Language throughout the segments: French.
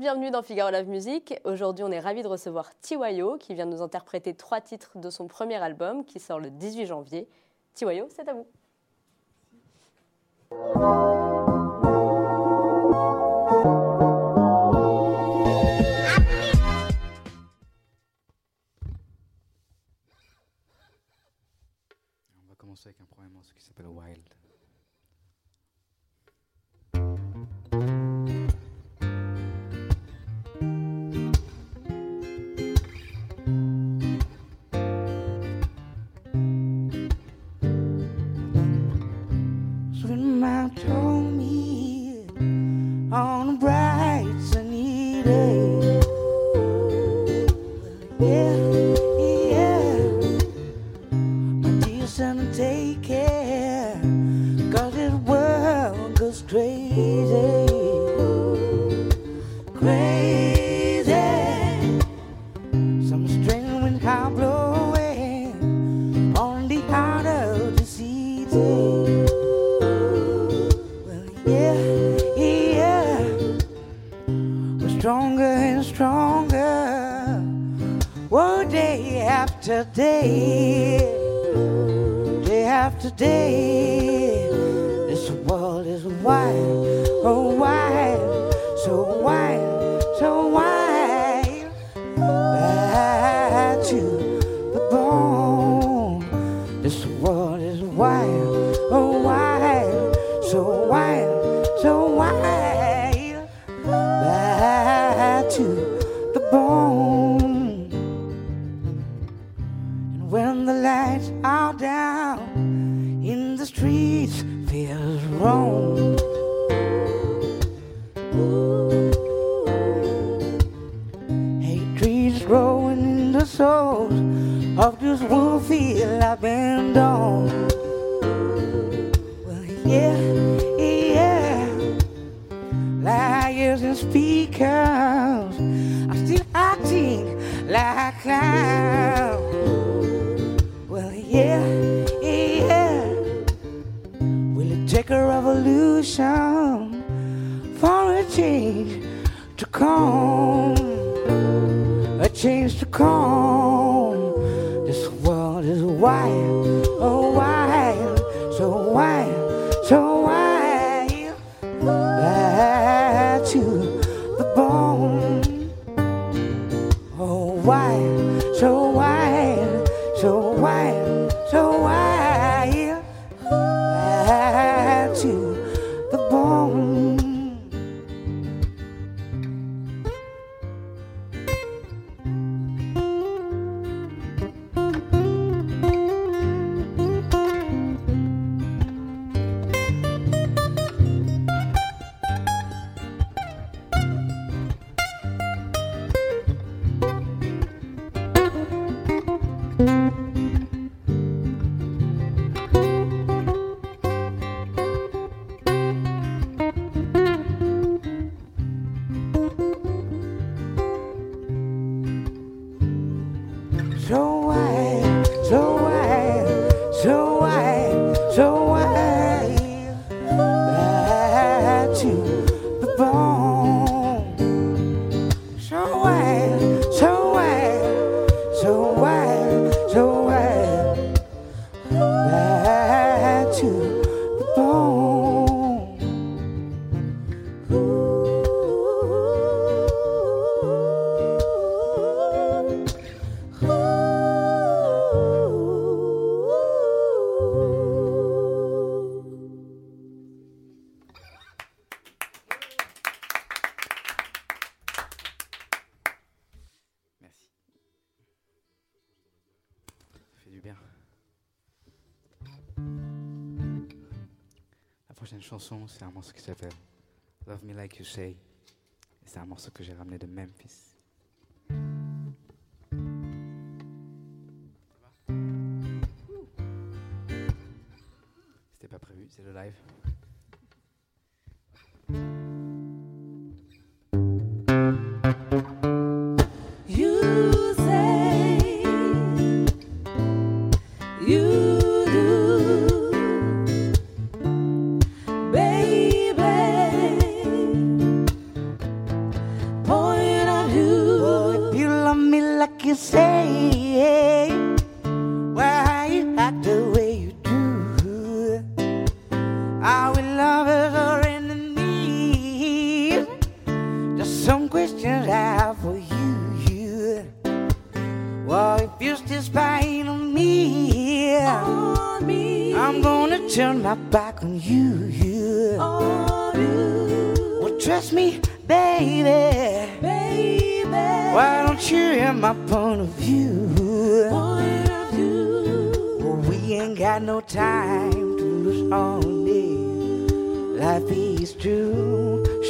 bienvenue dans Figaro Love Music. Aujourd'hui, on est ravis de recevoir Tiwayo qui vient nous interpréter trois titres de son premier album qui sort le 18 janvier. Tiwayo, c'est à vous. også, che s'appelle Wild. after day, day after day. This world is wide, oh wide, so wide. growing in the souls of this woodfield I've been on. Well, yeah, yeah. Liars and speakers are still acting like clowns. Well, yeah, yeah. Will it take a revolution for a change to come? change to come. This world is wild, oh wild, so wild, so wild. Back to the bone. Oh wild, so wild, so wild. C'est un morceau qui s'appelle Love Me Like You Say. C'est un morceau que j'ai ramené de Memphis.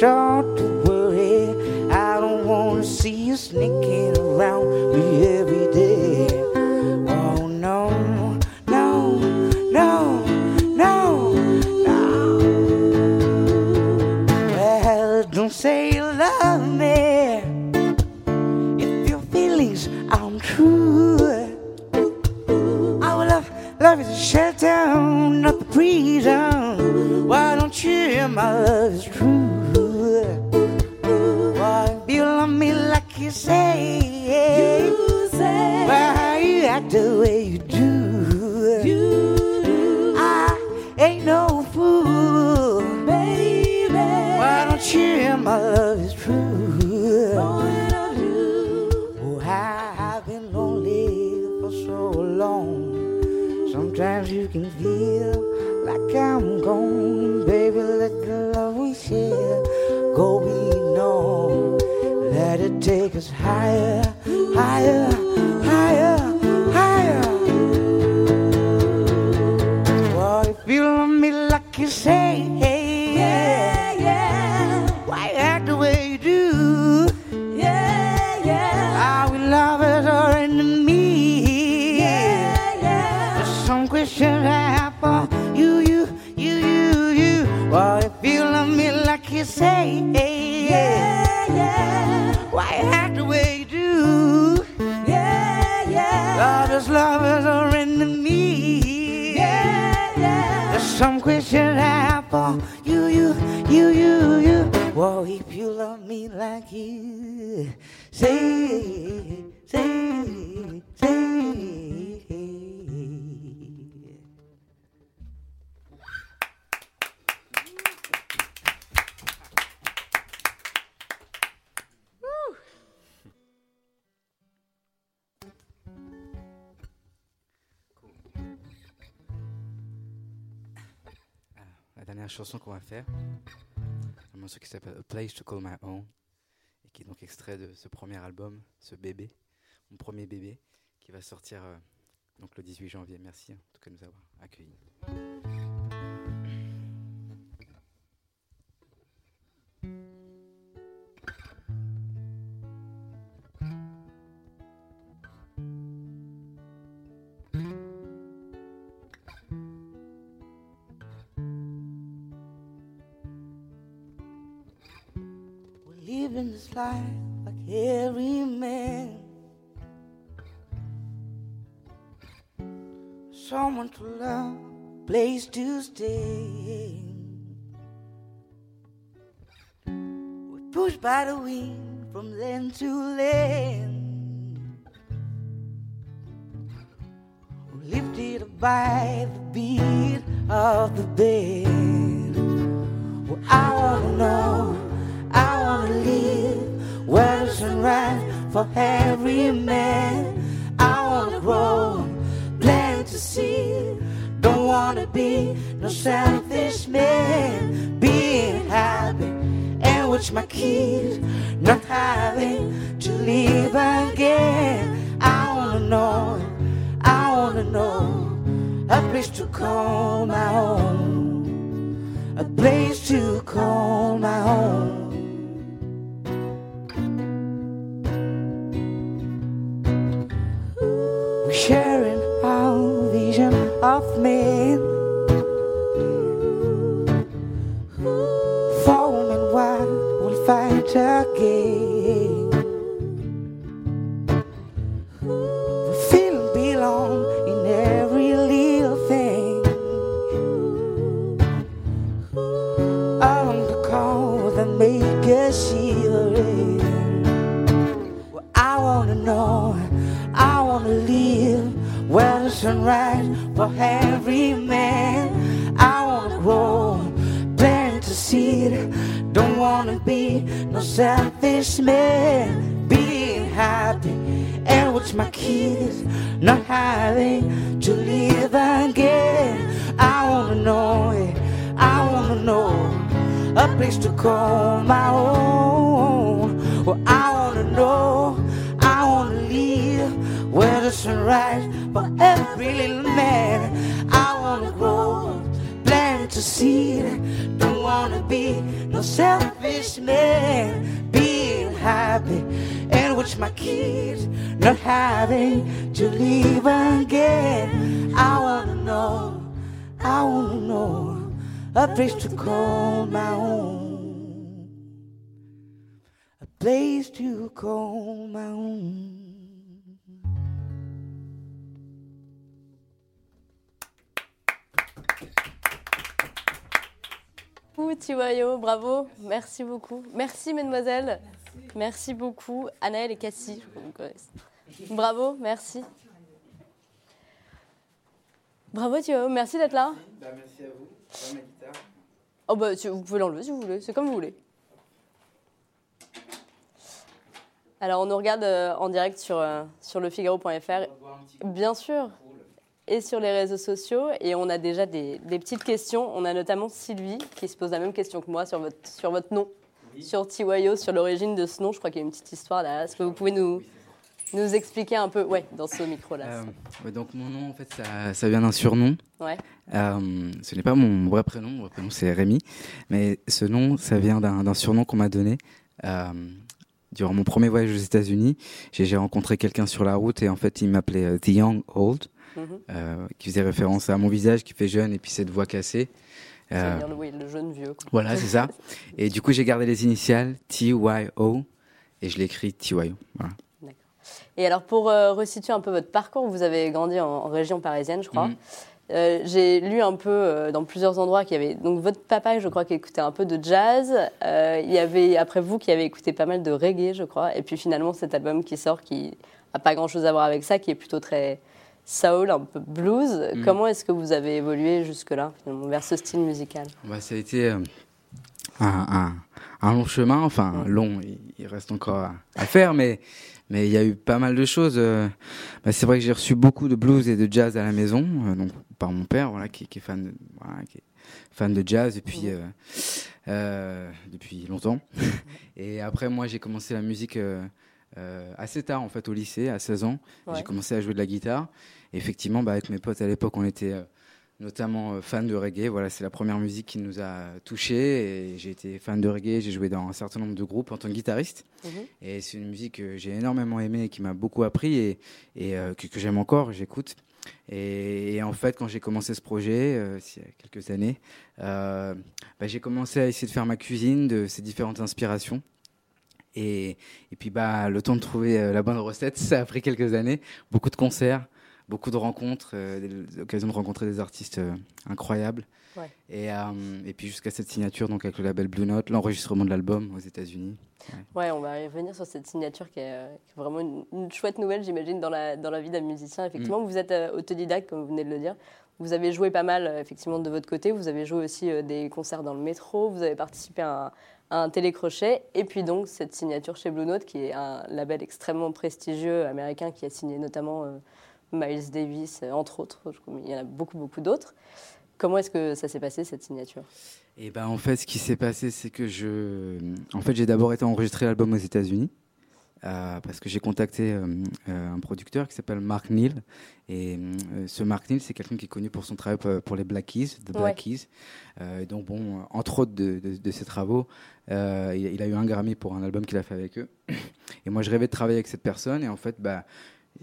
Short worry. I don't wanna see you sneaking around every you say, Yeah, yeah, why act the way you do? yeah, yeah, lovers or enemies? yeah, yeah. There's some questions I have for you, you, you, you, you. Well, if you love me like you say, say. Dernière chanson qu'on va faire, un morceau qui s'appelle A Place to Call My Own, et qui est donc extrait de ce premier album, ce bébé, mon premier bébé, qui va sortir euh, donc le 18 janvier. Merci en tout cas de nous avoir accueillis. Someone to love, place to stay. We're pushed by the wind from land to land. We're lifted by the beat of the band. Well, I wanna know, I wanna live where the sunrise for every man. I wanna grow, wanna be no selfish man. Being happy and watch my kids not having to live again. I wanna know, I wanna know a place to call my home, a place to call my home. Will fight again. We feel and belong in every little thing. along the call that make us shiver. Well, I wanna know, I wanna live where the sunrise for every Selfish man being happy and watch my kids not having to live again. I wanna know it, I wanna know a place to call my own. Well, I wanna know, I wanna live where the sunrise for every little man. A seed. Don't wanna be no selfish man. Being happy and watch my kids not having to leave again. I wanna know, I wanna know a place to call my own. A place to call my own. Tiwayo, bravo, merci beaucoup. Merci, mesdemoiselles. Merci beaucoup, Anaël et Cassie. je. Bravo, merci. Bravo, Tiwayo, merci d'être là. merci à vous. ma guitare. Oh bah, tu- vous pouvez l'enlever si vous voulez, c'est comme vous voulez. Alors, on nous regarde euh, en direct sur, euh, sur lefigaro.fr, bien sûr, et sur les réseaux sociaux. Et on a déjà des, des petites questions. On a notamment Sylvie qui se pose la même question que moi sur votre, sur votre nom, sur Tiwayo, sur l'origine de ce nom. Je crois qu'il y a une petite histoire là. Est-ce que vous pouvez nous, nous expliquer un peu? Ouais, dans ce micro-là. Euh, ouais, donc mon nom, en fait, ça, ça vient d'un surnom. Ouais. Euh, ce n'est pas mon vrai prénom, mon vrai prénom c'est Rémi, mais ce nom, ça vient d'un surnom qu'on m'a donné. Euh, durant mon premier voyage aux États-Unis, j'ai rencontré quelqu'un sur la route et en fait, il m'appelait The Young Old, Mhm. euh, qui faisait référence à mon visage qui fait jeune et puis cette voix cassée. Euh, oui, le jeune vieux. quoi. voilà, c'est ça. Et du coup, j'ai gardé les initiales T-Y-O et je l'ai écrit T-Y-O. Voilà. Et alors, pour euh, resituer un peu votre parcours, vous avez grandi en, en région parisienne, je crois. Mhm. Euh, J'ai lu un peu euh, dans plusieurs endroits qu'il y avait. Donc, votre papa, je crois, qui écoutait un peu de jazz. Euh, il y avait, après vous, qui avez écouté pas mal de reggae, je crois. Et puis, finalement, cet album qui sort, qui a pas grand chose à voir avec ça, qui est plutôt très soul, un peu blues. Mhm. Comment est-ce que vous avez évolué jusque-là, finalement, vers ce style musical? Bah, ça a été euh, un, un- un long chemin, enfin long, il, reste encore à, à faire, mais mais il y a eu pas mal de choses. euh. Bah, c'est vrai que j'ai reçu beaucoup de blues et de jazz à la maison, euh, donc par mon père, voilà, qui, qui est fan de voilà, qui est fan de jazz depuis euh, depuis longtemps. et après, moi, j'ai commencé la musique. Euh, assez tard en fait au lycée à 16 ans Ouais. j'ai commencé à jouer de la guitare et effectivement bah, avec mes potes à l'époque on était euh, notamment euh, fan de reggae. Voilà, c'est la première musique qui nous a touchés. Et j'ai été fan de reggae. J'ai joué dans un certain nombre de groupes en tant que guitariste. Mhm. Et c'est une musique que j'ai énormément aimée et qui m'a beaucoup appris et, et que, que j'aime encore. J'écoute. Et, et en fait, quand j'ai commencé ce projet, euh, il y a quelques années, euh, bah, j'ai commencé à essayer de faire ma cuisine de ces différentes inspirations. Et, et puis, bah, le temps de trouver euh, la bonne recette, ça a pris quelques années. Beaucoup de concerts, beaucoup de rencontres, euh, l'occasion de rencontrer des artistes euh, incroyables. Ouais. Et, euh, et puis jusqu'à cette signature donc avec le label Blue Note, l'enregistrement de l'album aux États-Unis. Ouais, on va y revenir sur cette signature qui est, qui est vraiment une, une chouette nouvelle, j'imagine, dans la, dans la vie d'un musicien. Effectivement, vous êtes autodidacte, comme vous venez de le dire. Vous avez joué pas mal, effectivement, de votre côté. Vous avez joué aussi des concerts dans le métro. Vous avez participé à un, un télécrochet. Et puis donc, cette signature chez Blue Note, qui est un label extrêmement prestigieux américain qui a signé notamment euh, Miles Davis, euh, entre autres. Il y en a beaucoup, beaucoup d'autres. Comment est-ce que ça s'est passé, cette signature? Et ben en fait, ce qui s'est passé, c'est que je, en fait, j'ai d'abord été enregistré l'album aux États-Unis. Euh, parce que j'ai contacté euh, euh, un producteur qui s'appelle Mark Neal. Et ce Mark Neal, c'est quelqu'un qui est connu pour son travail pour, les Black Keys, The Black Ouais. Keys. Et donc, bon, entre autres de, de- de ses travaux, euh, il, il a eu un Grammy pour un album qu'il a fait avec eux. Et moi, je rêvais de travailler avec cette personne. Et en fait, bah,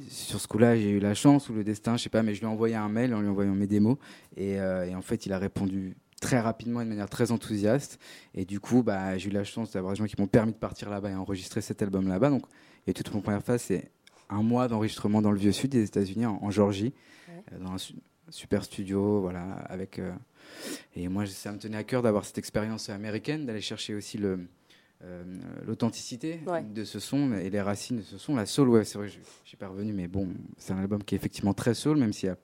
sur ce coup-là, j'ai eu la chance ou le destin, je sais pas, mais je lui ai envoyé un mail en lui envoyant mes démos. Et, euh, et en fait, il a répondu très rapidement et de manière très enthousiaste. Et du coup, bah, j'ai eu la chance d'avoir des gens qui m'ont permis de partir là-bas et enregistrer cet album là-bas. Donc, et toute mon première phase, c'est un mois d'enregistrement dans le vieux sud des États-Unis, en, en Georgie, Ouais. euh, dans un su- super studio, voilà, avec. euh, et moi, ça me tenait à cœur d'avoir cette expérience américaine, d'aller chercher aussi le euh, l'authenticité Ouais. de ce son et les racines de ce son. La soul, ouais, c'est vrai, je je suis pas revenu, mais bon, c'est un album qui est effectivement très soul, même s'il y a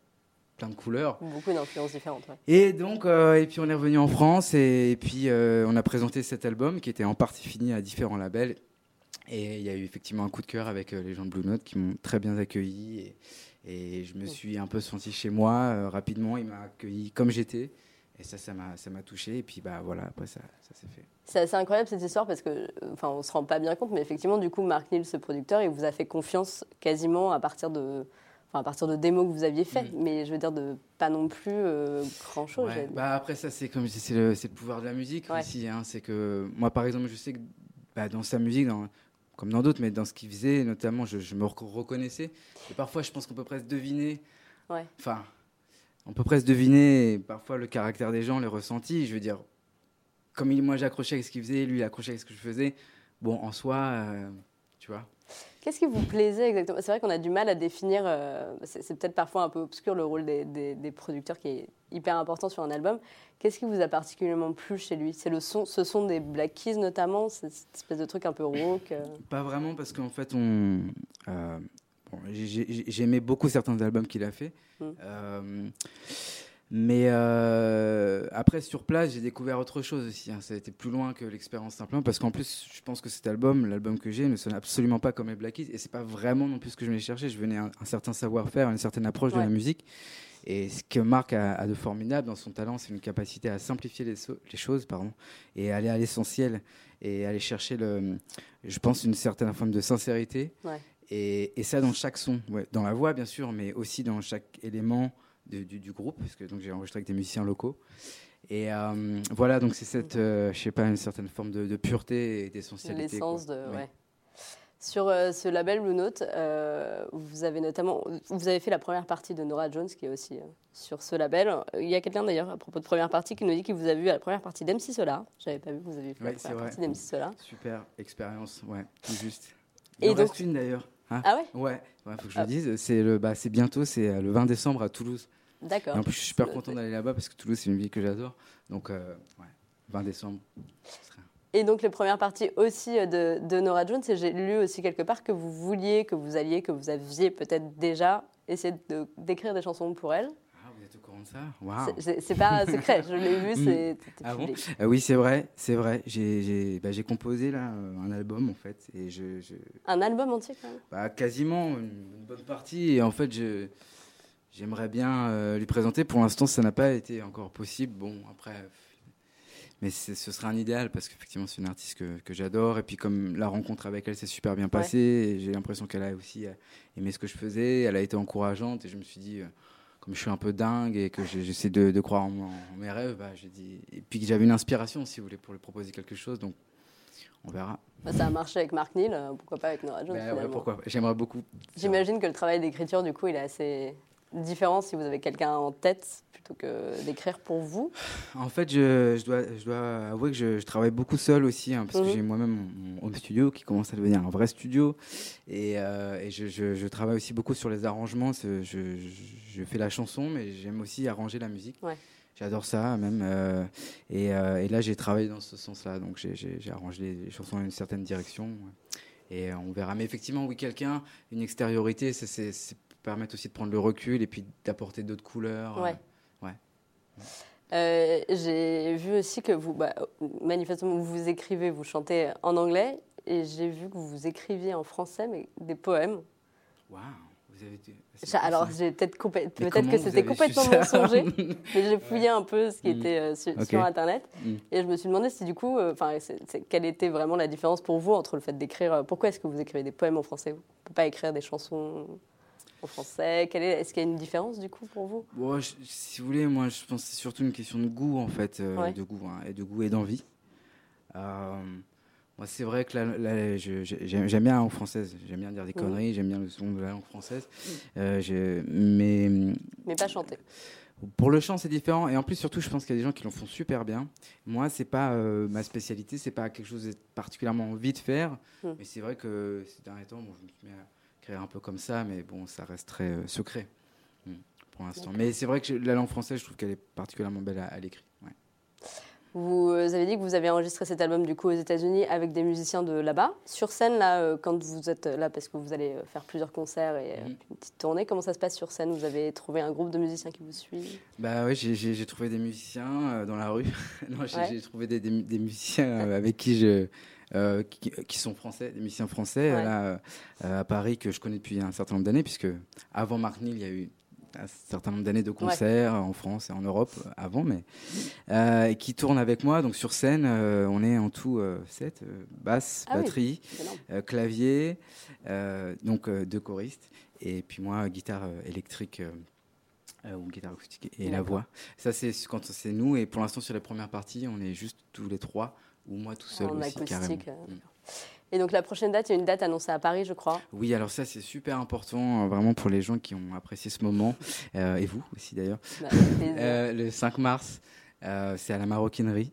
plein de couleurs. Beaucoup d'influences différentes. ouais. Et donc, euh, et puis on est revenu en France et, et puis euh, on a présenté cet album qui était en partie fini à différents labels. Et il y a eu effectivement un coup de cœur avec euh, les gens de Blue Note qui m'ont très bien accueilli et, et je me suis un peu senti chez moi rapidement. Il m'a accueilli comme j'étais Et ça, ça m'a, touché. Et puis, bah voilà, après, ça, ça s'est fait. C'est assez incroyable cette histoire parce que, enfin, on se rend pas bien compte, mais effectivement, du coup, Mark Neal, ce producteur, il vous a fait confiance quasiment à partir de, enfin, à partir de démos que vous aviez fait, Mm. mais je veux dire de pas non plus grand chose. Ouais. Bah après ça c'est comme c'est le, pouvoir de la musique Ouais. aussi. hein. C'est que moi par exemple je sais que bah, dans sa musique, dans- comme dans d'autres, mais dans ce qu'il faisait notamment, je, je me rec- reconnaissais. Et parfois je pense qu'on peut presque deviner. Ouais. Enfin, on peut presque deviner parfois le caractère des gens, les ressentis. Je veux dire, comme il- moi j'accrochais avec ce qu'il faisait, lui il accrochait avec ce que je faisais. Bon en soi, euh, tu vois. Qu'est-ce qui vous plaisait exactement? C'est vrai qu'on a du mal à définir, euh, c'est peut-être parfois un peu obscur le rôle des, des- des producteurs qui est hyper important sur un album. Qu'est-ce qui vous a particulièrement plu chez lui? C'est le son, ce son des Black Keys notamment, cette espèce de truc un peu rauque. euh. Pas vraiment parce qu'en fait, on, euh, bon, j'aimais beaucoup certains albums qu'il a fait. Mm. Mais euh, après, sur place, j'ai découvert autre chose aussi. hein. Ça a été plus loin que l'expérience simplement parce qu'en plus, je pense que cet album, l'album que j'ai, ne sonne absolument pas comme les Black Keys et c'est pas vraiment non plus ce que je venais chercher. Je venais un, un certain savoir-faire, une certaine approche de la musique. Et ce que Marc a, a de formidable dans son talent, c'est une capacité à simplifier les, so- les choses pardon, et aller à l'essentiel et aller chercher, le, je pense, une certaine forme de sincérité. Ouais. Et, et ça dans chaque son, ouais, dans la voix bien sûr, mais aussi dans chaque élément de- du, du groupe, parce que donc j'ai enregistré avec des musiciens locaux. Et euh, voilà, donc c'est cette, euh, je sais pas, une certaine forme de, de pureté et d'essentialité. L'essence de. Ouais. ouais. Sur euh, ce label Blue Note, euh, vous avez notamment, vous avez fait la première partie de Nora Jones, qui est aussi sur ce label. Il y a quelqu'un d'ailleurs à propos de première partie qui nous dit qu'il vous a vu à la première partie d'MC Solar. J'avais pas vu que vous aviez fait Ouais, la première partie d'MC Solar. Super expérience, ouais, tout juste. Et Il en donc- reste une d'ailleurs. Hein. Ah ouais, Ouais, ouais, faut que je Ah. le dise. C'est le, bah, c'est bientôt, c'est euh, le 20 décembre à Toulouse. d'accord. Et en plus, je suis super content d'aller là-bas parce que Toulouse, c'est une ville que j'adore. Donc, euh, ouais, 20 décembre. Et donc les premières parties aussi euh, de, de Nora Jones, et j'ai lu aussi quelque part que vous vouliez, que vous alliez, que vous aviez peut-être déjà essayé de- d'écrire des chansons pour elle. Ça? C'est- pas secret, je l'ai vu, Mm. c'est c'était Ah bon? Euh, Oui, c'est vrai, c'est vrai. J'ai bah, composé là un album en fait, et je, je- Un album entier quand même? bah, quasiment une, une bonne partie. Et en fait, je j'aimerais bien euh, lui présenter. Pour l'instant, ça n'a pas été encore possible. Bon, après, mais ce serait un idéal parce qu'effectivement, c'est une artiste que, que j'adore. Et puis, comme la rencontre avec elle s'est super bien passée, j'ai l'impression qu'elle a aussi euh, aimé ce que je faisais. Elle a été encourageante, et je me suis dit. euh, comme je suis un peu dingue et que j'essaie de, de croire en, en mes rêves, bah, j'ai dit et puis que j'avais une inspiration, si vous voulez, pour lui proposer quelque chose. Donc, on verra. Bah, ça a marché avec Mark Neal, euh, pourquoi pas avec Nora Jones ouais, pourquoi J'aimerais beaucoup. J'imagine que le travail d'écriture, du coup, il est assez différent si vous avez quelqu'un en tête plutôt que d'écrire pour vous. En fait, je, je dois, je dois avouer que je, je travaille beaucoup seul aussi, hein, parce Mhm. que j'ai moi-même mon, mon home studio qui commence à devenir un vrai studio. Et, euh, et je, travaille aussi beaucoup sur les arrangements. Je, fais la chanson, mais j'aime aussi arranger la musique. Ouais. J'adore ça, même. euh, et, euh, et là, j'ai travaillé dans ce sens-là. Donc, j'ai- arrangé les, chansons dans une certaine direction. ouais. Et on verra. Mais effectivement, oui, quelqu'un, une extériorité, c'est permettre aussi de prendre le recul et puis d'apporter d'autres couleurs. Ouais. euh, Euh, j'ai vu aussi que vous, bah, manifestement, vous écrivez, vous chantez en anglais, et j'ai vu que vous écriviez en français, mais des poèmes. Waouh, vous avez Alors, j'ai peut-être que c'était complètement mensonger, mais j'ai fouillé un peu ce qui Mm. était euh, sur, Internet, Mm. et je me suis demandé si du coup, euh, quelle était vraiment la différence pour vous entre le fait d'écrire. euh, pourquoi est-ce que vous écrivez des poèmes en français? Vous ne pouvez pas écrire des chansons en français Quelle est, Est-ce qu'il y a une différence du coup pour vous? Bon, je- si vous voulez, moi, je pense que c'est surtout une question de goût, en fait, euh, Ouais. de goût hein, et de goût et d'envie. Euh, moi, c'est vrai que là, là, je- j'aime j'aime bien la langue française. J'aime bien dire des Mhm. conneries. J'aime bien le son de la langue française. Euh, je- mais Mais pas chanter. Pour le chant, c'est différent. Et en plus, surtout, je pense qu'il y a des gens qui le font super bien. Moi, c'est pas euh, ma spécialité. C'est pas quelque chose que j'ai particulièrement envie de faire. Mm. Mais c'est vrai que ces derniers temps, bon, je me suis mis à créer un peu comme ça. Mais bon, ça reste très euh, secret mm, pour l'instant. Mais c'est vrai que la langue française, je trouve qu'elle est particulièrement belle à, à l'écrit. ouais. Vous euh, avez dit que vous avez enregistré cet album du coup aux États-Unis avec des musiciens de là-bas. Sur scène, là, euh, quand vous êtes là, parce que vous allez euh, faire plusieurs concerts et Mhm. une petite tournée, comment ça se passe sur scène? Vous avez trouvé un groupe de musiciens qui vous suit? Bah ouais, j'ai- trouvé des musiciens dans la rue. non, j'ai Ouais. trouvé des, des- des musiciens avec qui je. Euh, qui, qui sont français, des musiciens français Ouais. là, euh, à Paris que je connais depuis un certain nombre d'années, puisque avant Mark Neal, il y a eu un certain nombre d'années de concerts en France et en Europe euh, avant, mais euh, qui tourne avec moi. Donc sur scène, euh, on est en tout euh, sept euh, basse, Ah batterie, clavier, donc deux choristes, et puis moi guitare électrique. ou guitare acoustique et la voix. Ça, c'est quand c'est nous. Et pour l'instant, sur les premières parties, on est juste tous les trois, ou moi tout seul En aussi, acoustique, carrément. euh. Et donc la prochaine date, il y a une date annoncée à Paris, je crois. Oui, alors ça, c'est super important, euh, vraiment pour les gens qui ont apprécié ce moment, euh, et vous aussi d'ailleurs. Bah, le 5 mars, c'est à la Maroquinerie.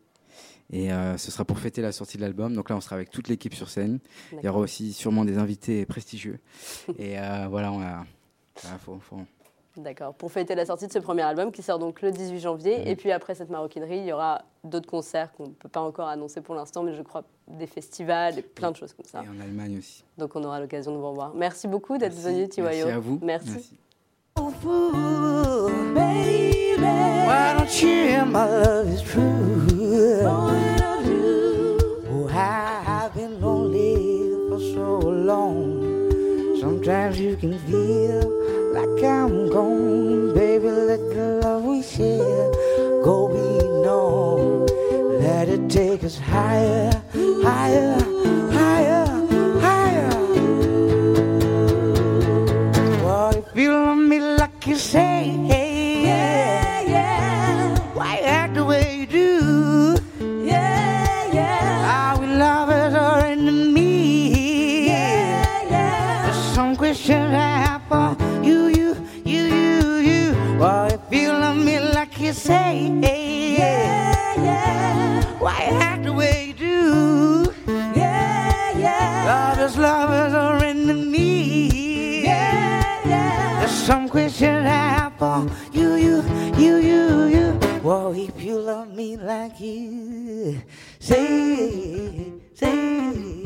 Et ce sera pour fêter la sortie de l'album. Donc là, on sera avec toute l'équipe sur scène. Il y aura aussi sûrement des invités prestigieux. Et voilà, on a. voilà, faut- faut- D'accord. Pour fêter la sortie de ce premier album qui sort donc le 18 janvier. Mhm. Et puis après cette maroquinerie, il y aura d'autres concerts qu'on ne peut pas encore annoncer pour l'instant, mais je crois des festivals et plein de choses comme ça. Et en Allemagne aussi. Donc on aura l'occasion de vous revoir. Merci beaucoup d'être Merci. venu, Tiwayo. Merci à vous. Merci. Fool, like I'm gone. Baby, let the love we share go beyond. Let it take us higher, higher. Lovers, lovers or enemies? Yeah, yeah. There's some question I have for you, you, you, you, you. Well, if you love me like you say, say.